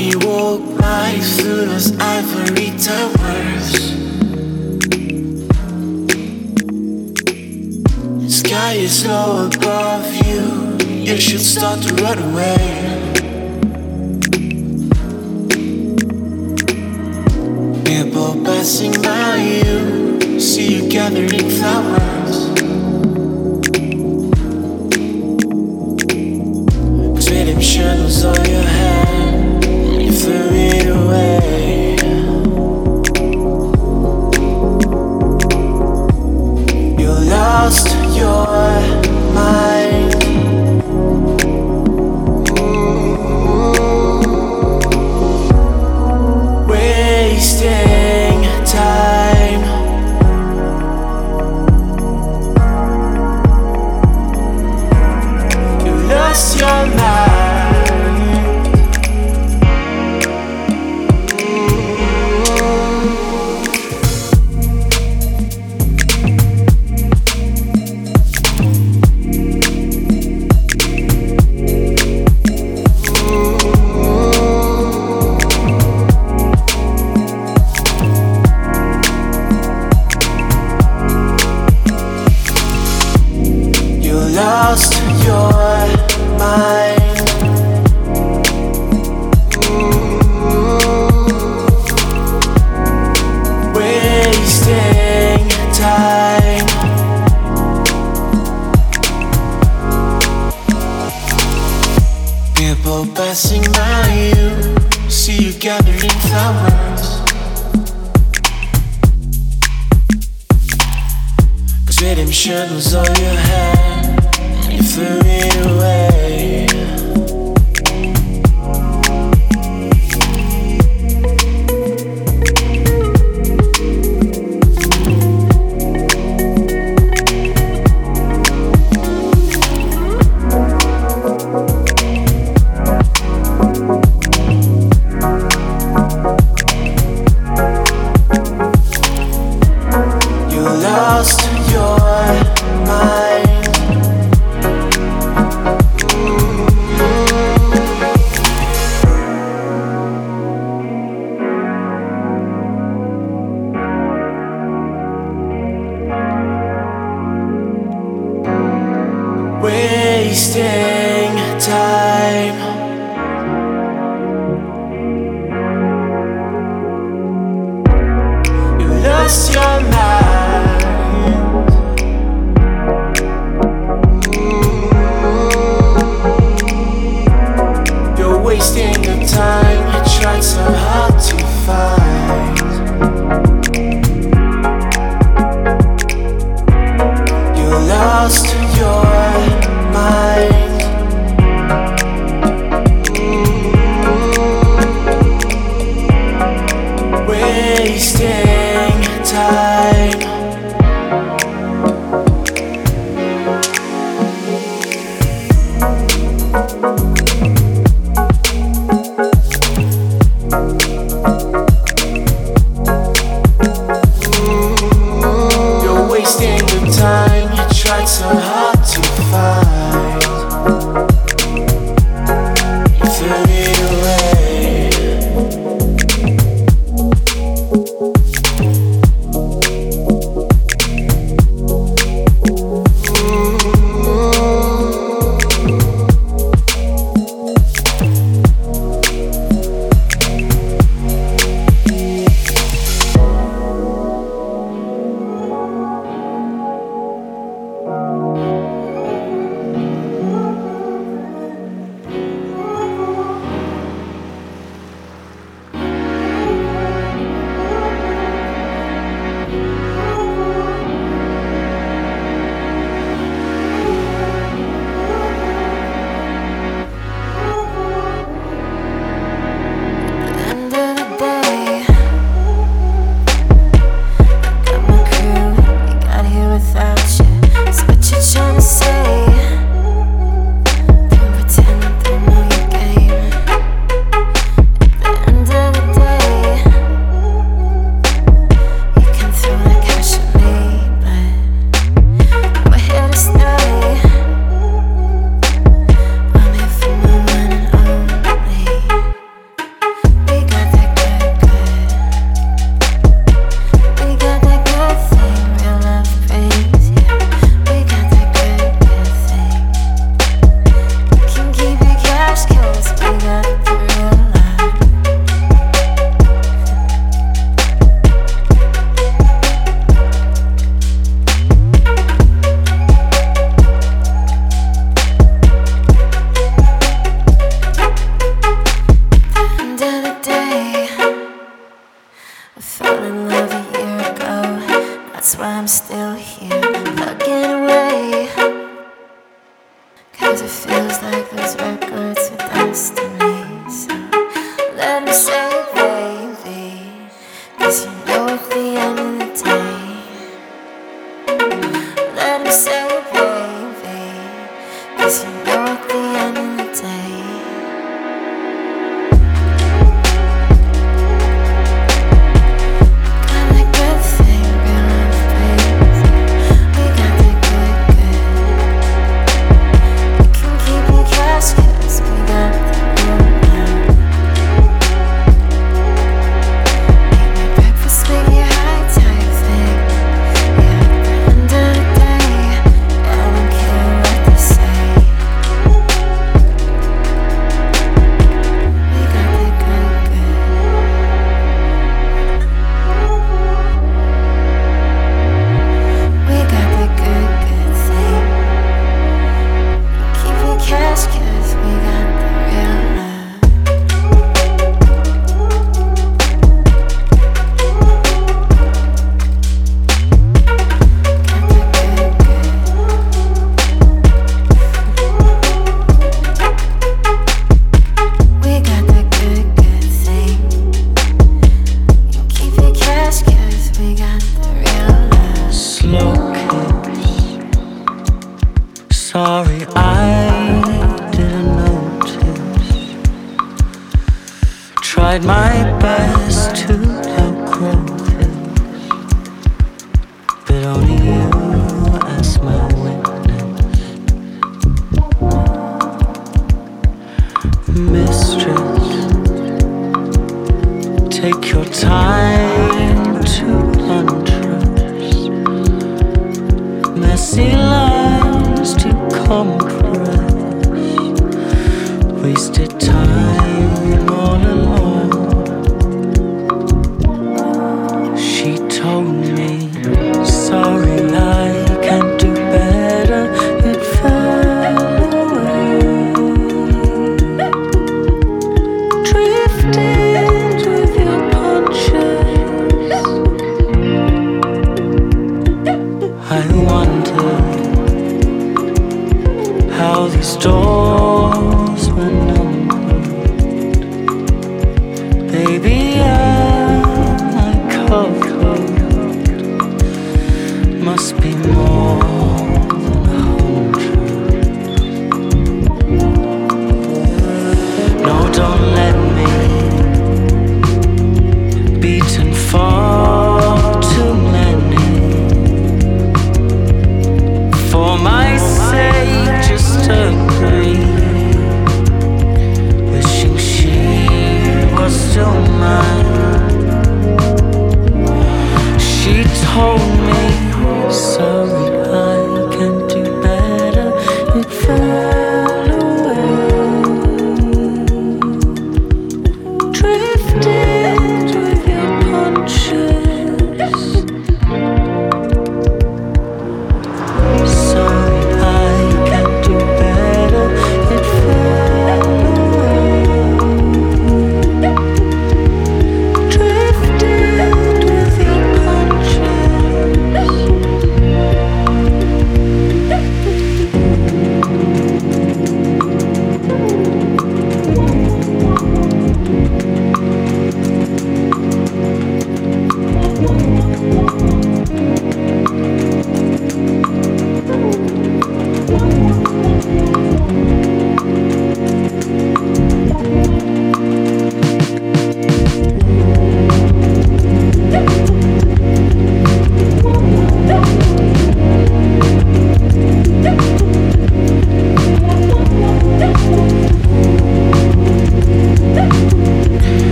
me walk right through those ivory towers. The sky is low above you. You should start to run away. People passing by you, see you gathering flowers. Spinning shadows on your head.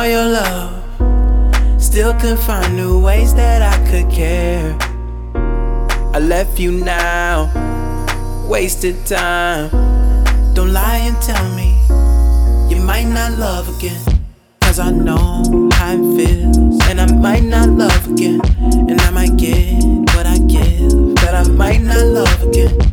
All your love. Still can find new ways that I could care. I left you now, wasted time. Don't lie and tell me you might not love again. Cause I know how it feels, and I might not love again. And I might get what I give, but I might not love again.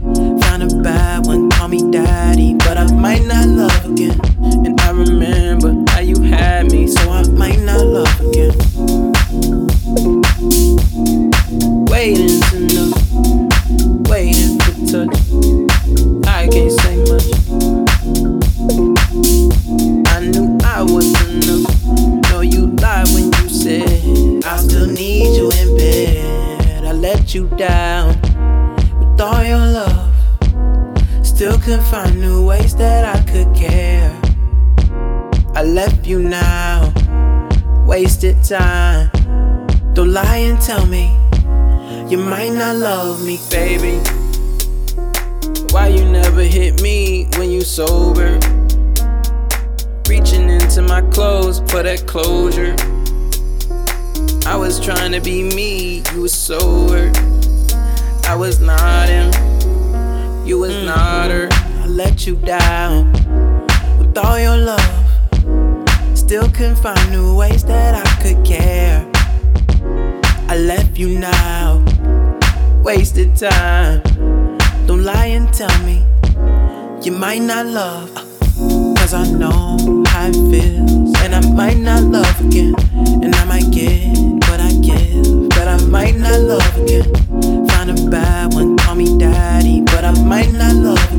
Tell me you might not love me, baby. Why you never hit me when you sober? Reaching into my clothes for that closure. I was trying to be me, you was sober. I was not him, you was mm. not her. I let you down with all your love. Still can find new ways that I could care. I left you now, wasted time. Don't lie and tell me you might not love. Cause I know how it feels, and I might not love again. And I might get what I give, but I might not love again. Find a bad one, call me daddy, but I might not love again.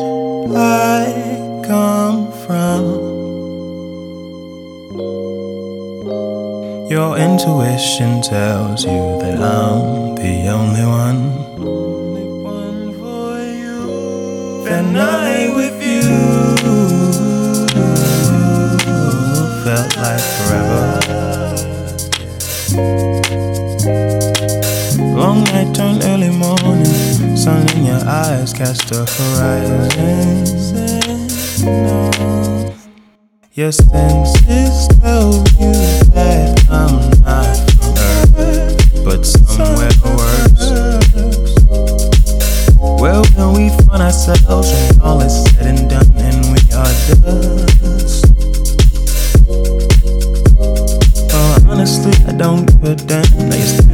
I come from. Your intuition tells you that I'm the only one. for. The night with you felt like forever. Sun in your eyes, catch the horizon. Your senses tell you that I'm not from Earth, but somewhere worse. Well, when we find ourselves when all is said and done, and we are dust. Oh, honestly, I don't give a damn.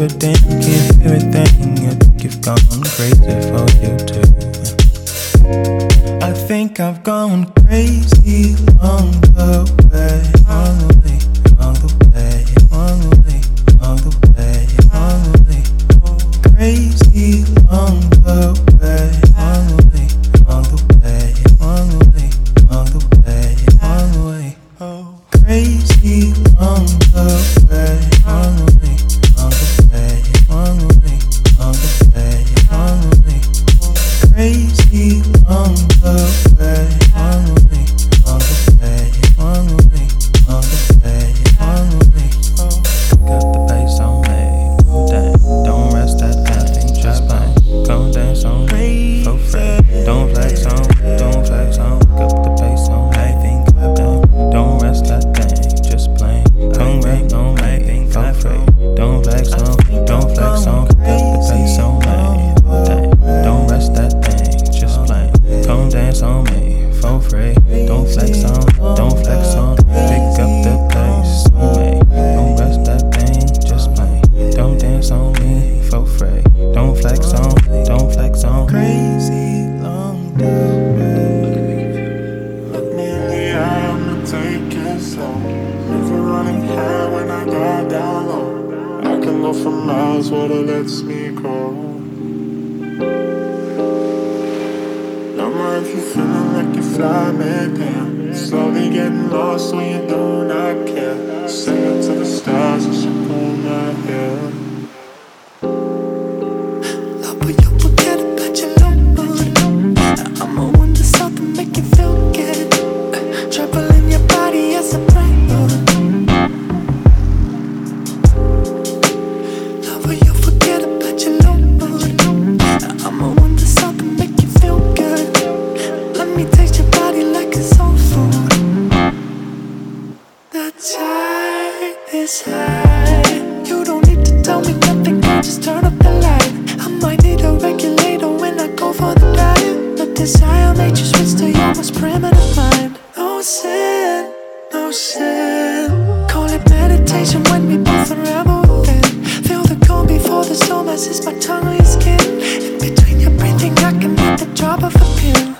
overthinking everything. I think you've gone crazy for you too. I think I've gone crazy Smile made you switch to your most primitive mind. No sin, no sin. Call it meditation when we both unravel then. Feel the cold before the storm as is my tongue on your skin. In between your breathing, I can hit the drop of a pill.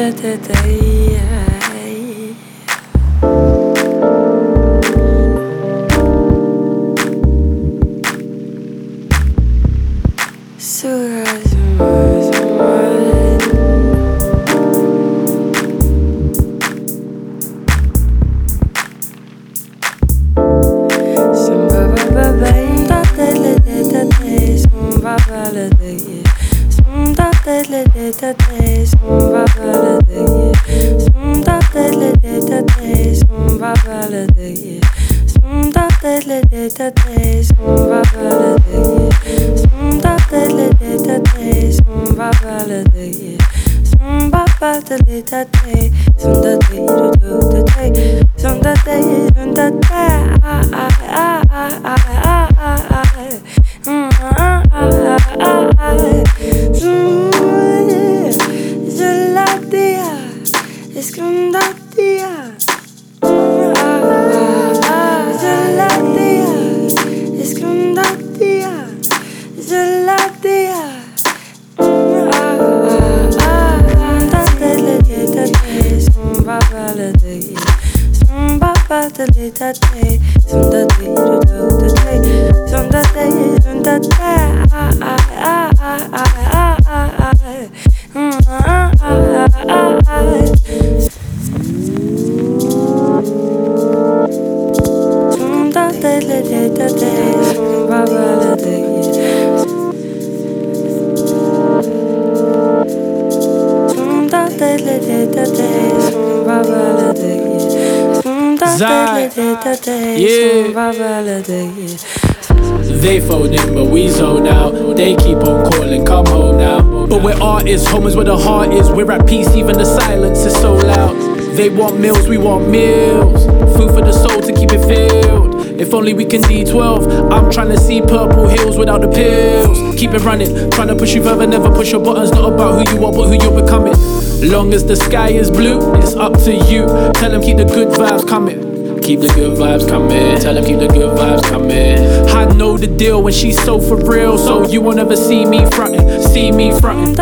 let it die. Meals, we want meals. Food for the soul to keep it filled. If only we can D12. I'm trying to see purple hills without the pills. Keep it running, trying to push you further, never push your buttons. Not about who you are, but who you're becoming. Long as the sky is blue, it's up to you. Tell them keep the good vibes coming. Keep the good vibes coming. Tell them keep the good vibes coming. I know the deal when she's so for real. So you won't ever see me frontin', see me frontin'.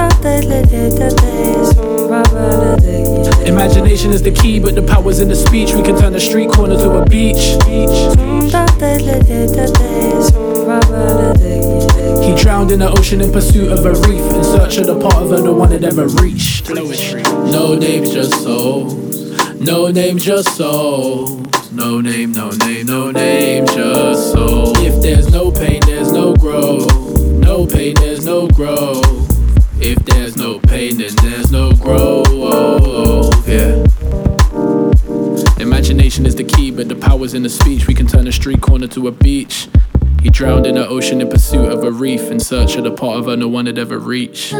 Imagination is the key, but the power's in the speech. We can turn a street corner to a beach. He drowned in the ocean in pursuit of a reef, in search of the part of her the one that ever reached. No names, just souls. No names, just souls. No name, no name, no name, just soul. If there's no pain, there's no growth. No pain, there's no growth. If there's no pain, then there's no growth. But the power's in the speech. We can turn a street corner to a beach. He drowned in the ocean in pursuit of a reef, in search of the part of her no one had ever reached.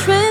Can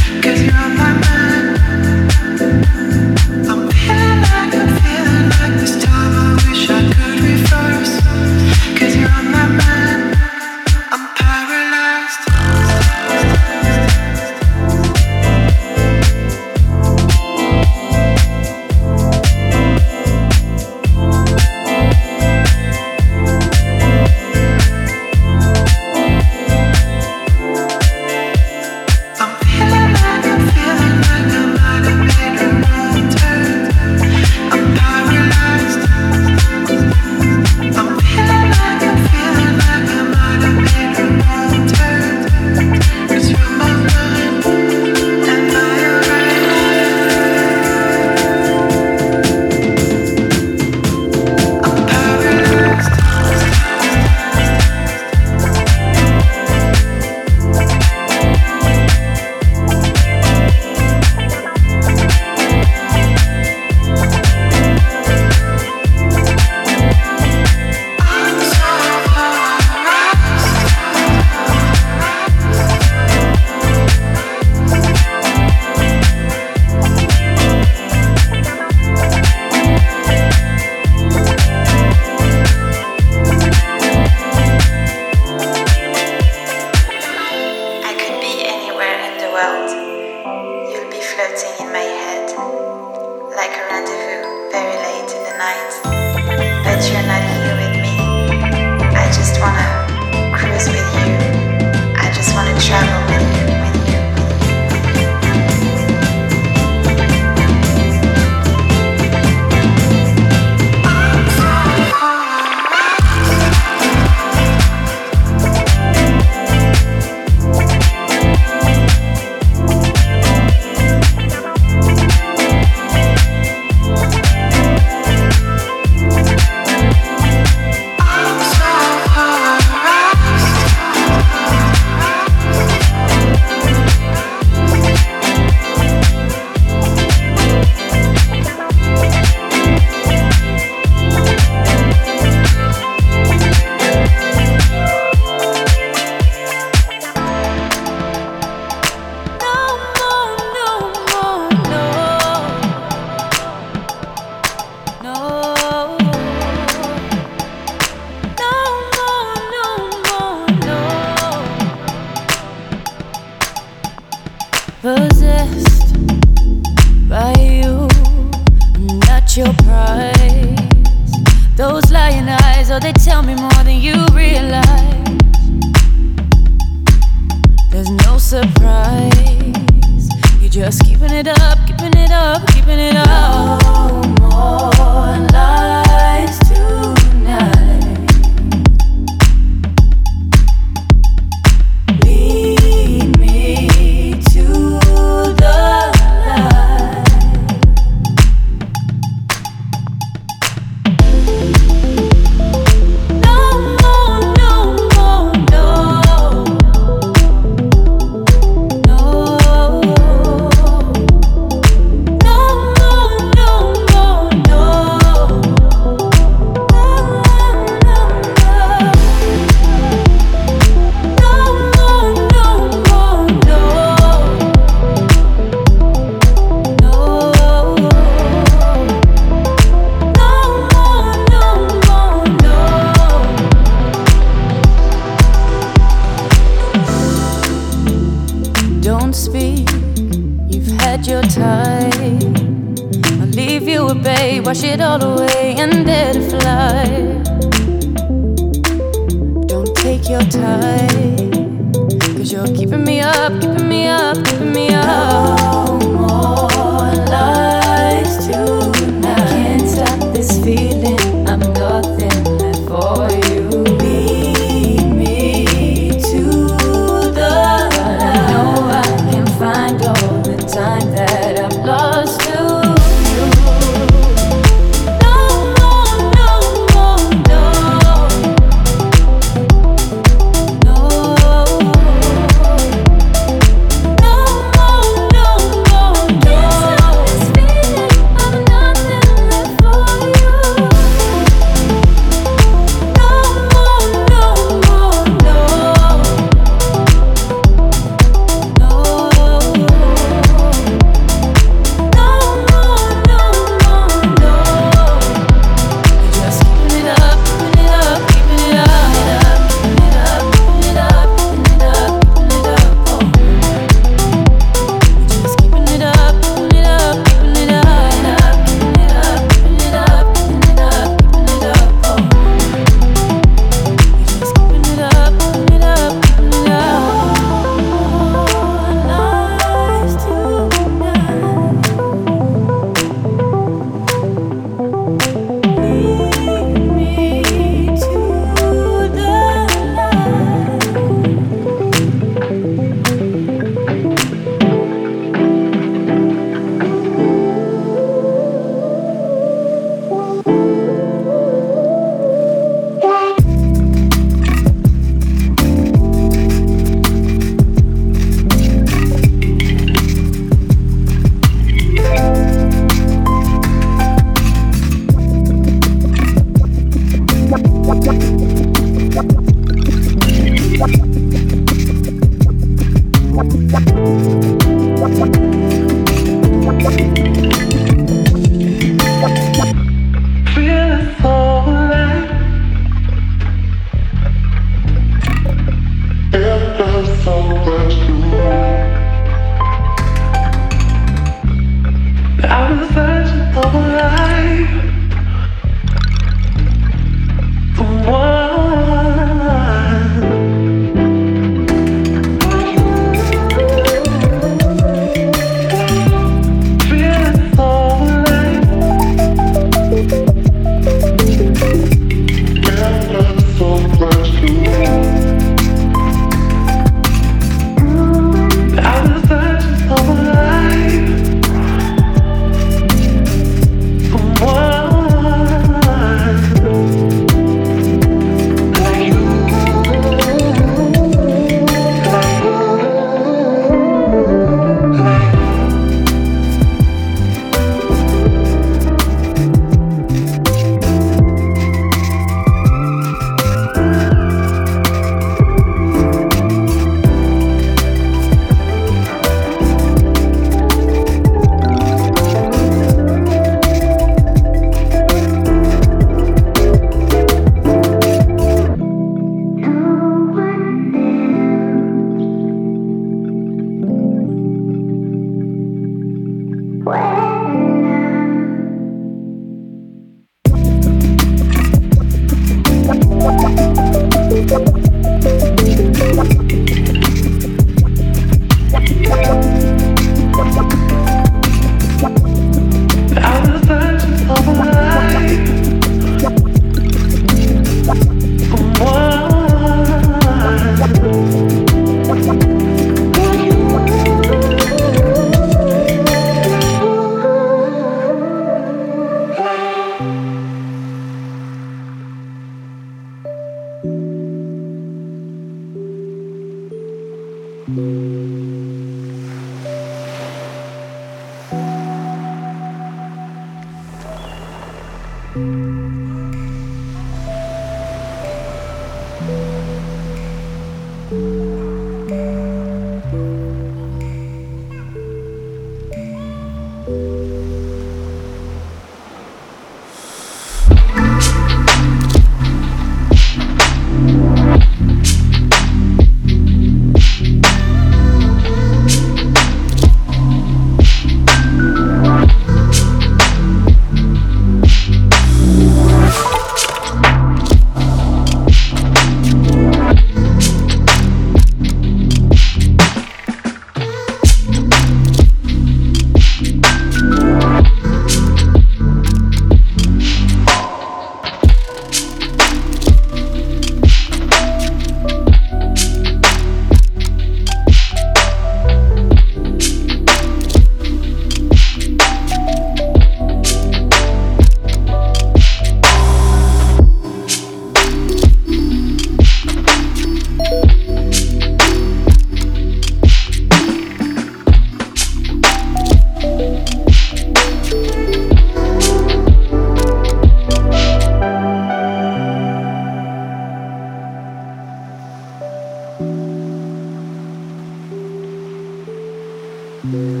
position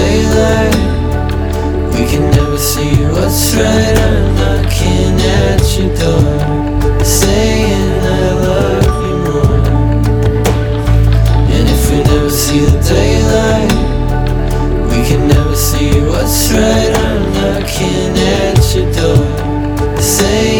daylight. We can never see what's right. I'm knocking at your door Saying I love you more. And if we never see the daylight We can never see what's right. I'm knocking at your door Saying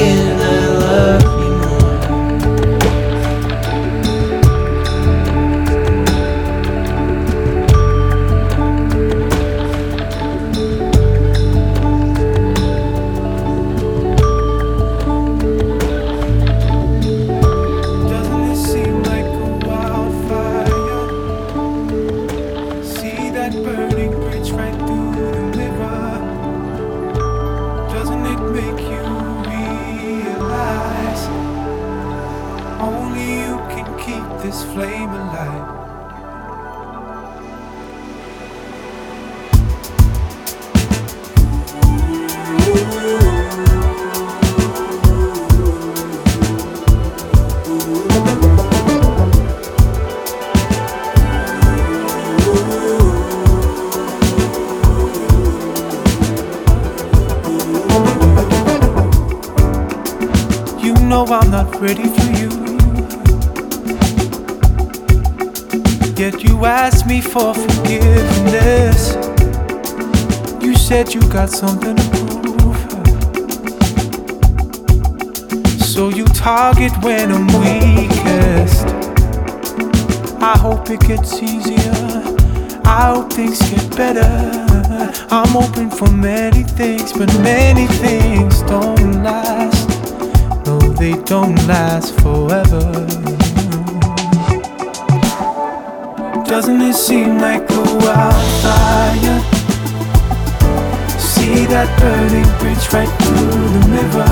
but you got something to prove. So you target when I'm weakest. I hope it gets easier. I hope things get better. I'm open for many things, but many things don't last. No, they don't last forever. Doesn't it seem like a wildfire? see that burning bridge right through the river?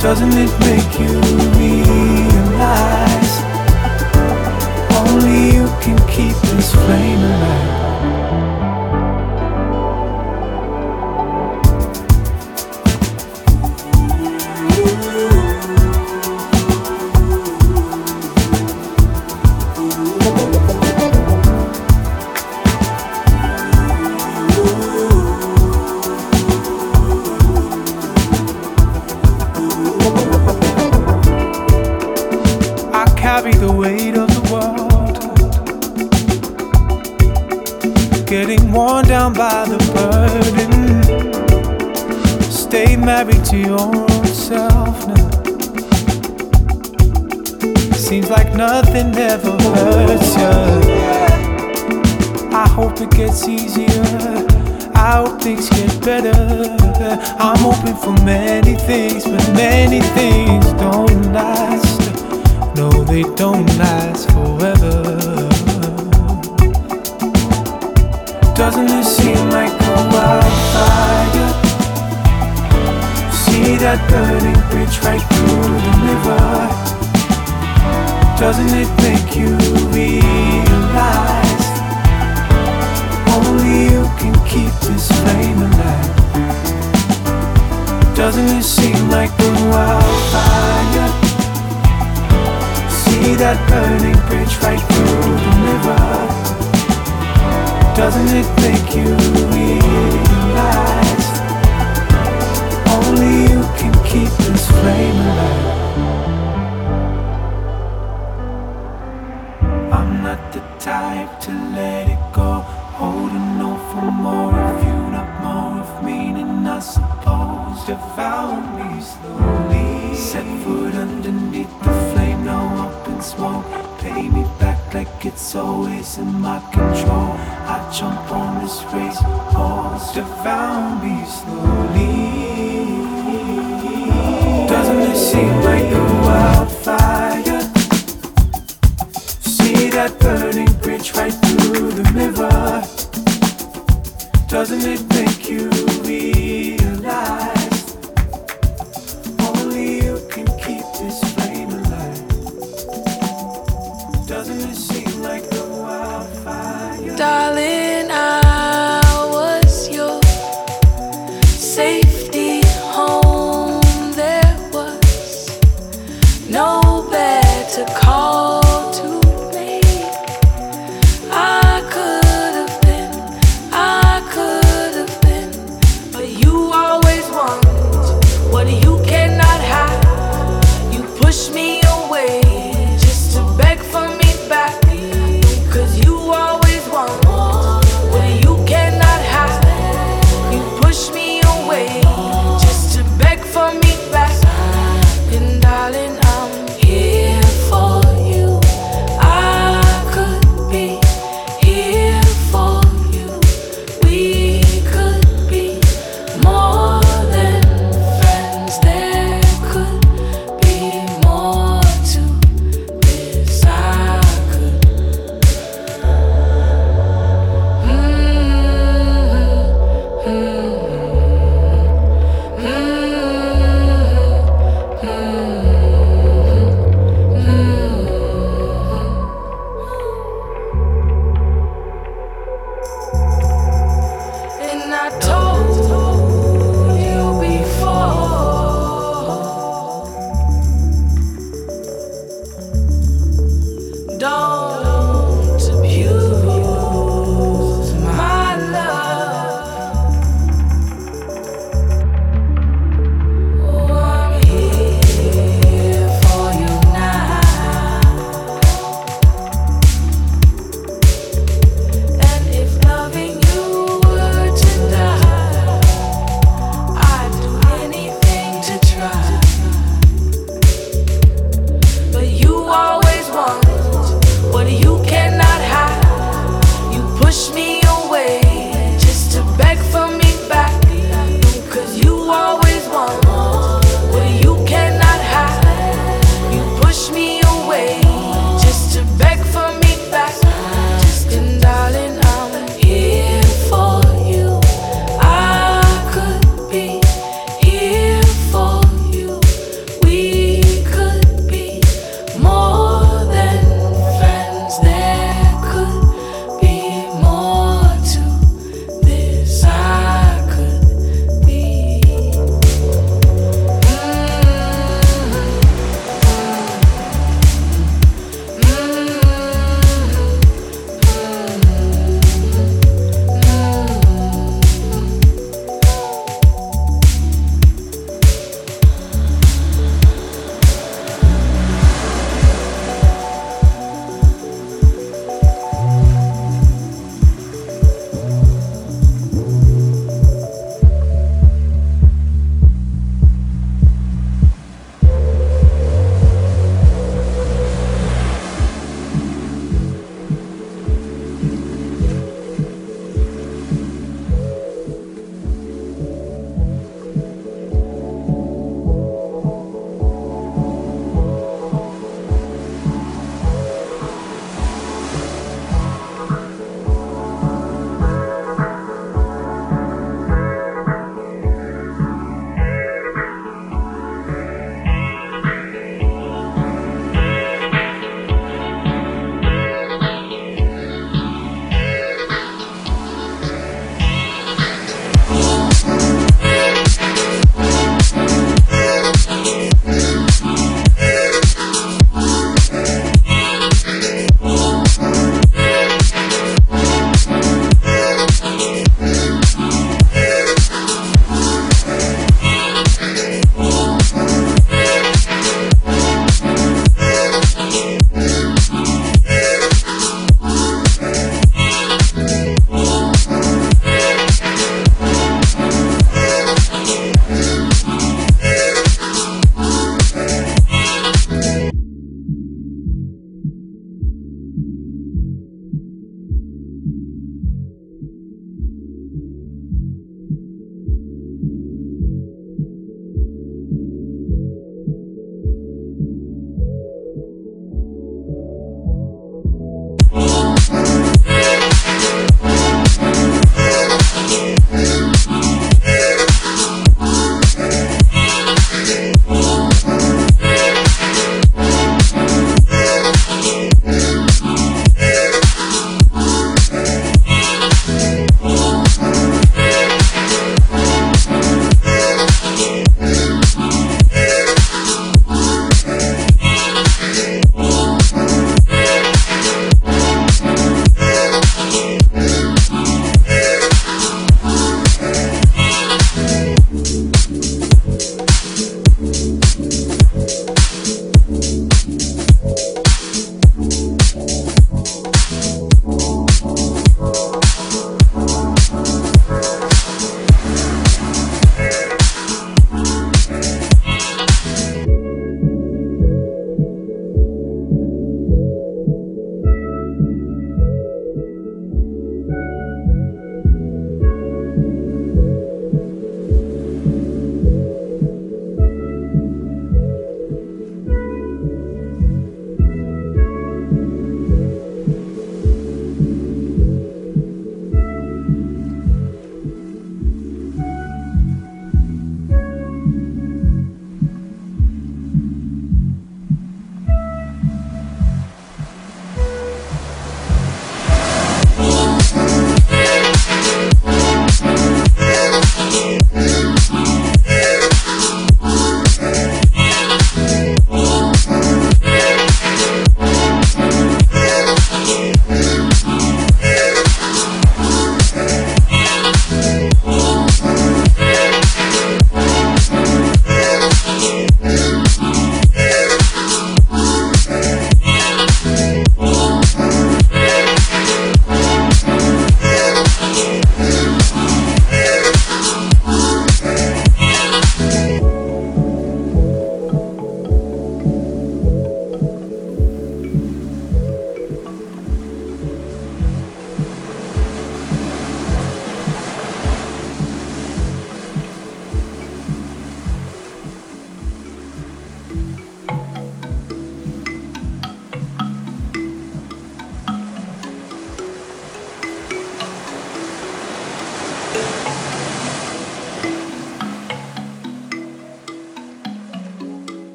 Doesn't it make you realize only you can keep this flame alive? To your own self now. Seems like nothing ever hurts you. I hope it gets easier. I hope things get better. I'm hoping for many things, but many things don't last. No, they don't last forever. Doesn't it seem like a wildfire? That burning bridge right through the river. Doesn't it make you realize only you can keep this flame alive? Doesn't it seem like a wildfire? See that burning bridge right through the river. Doesn't it make you realize only you keep this flame alive? I'm not the type to let it go. Holding on for more of you, not more of me, and I suppose devour me slowly. Set foot underneath the flame, now up in smoke. Pay me back like it's always in my control. I jump on this race horse, devour me slowly. Seem like a wildfire? See that burning bridge right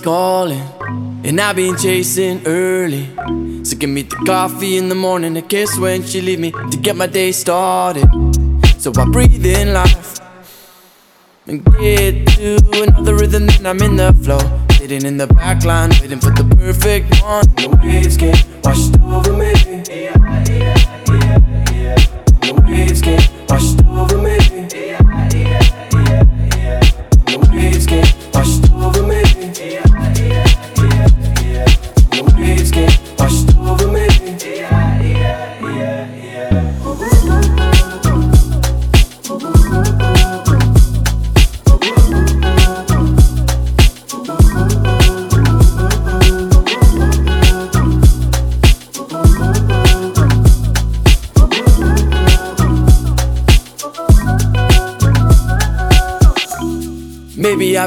calling, and I've been chasing early. So give me the coffee in the morning, a kiss when she leave me to get my day started. So I breathe in life and get to another rhythm, then I'm in the flow. Sitting in the back line, waiting for the perfect one. The waves get washed over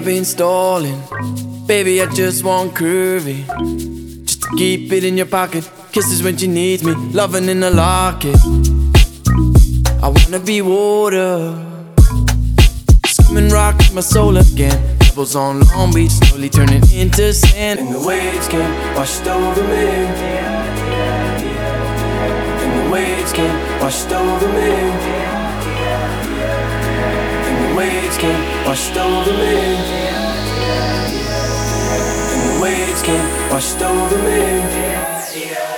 I've been stalling. Baby, I just want curvy. Just to keep it in your pocket. Kisses when she needs me. Loving in a locket. I wanna be water. Skimming rock my soul again. Pebbles on Long Beach, slowly turning into sand. And the waves came washed over me. And the waves came washed over me. And the waves came washed over me. And the waves came washed over me.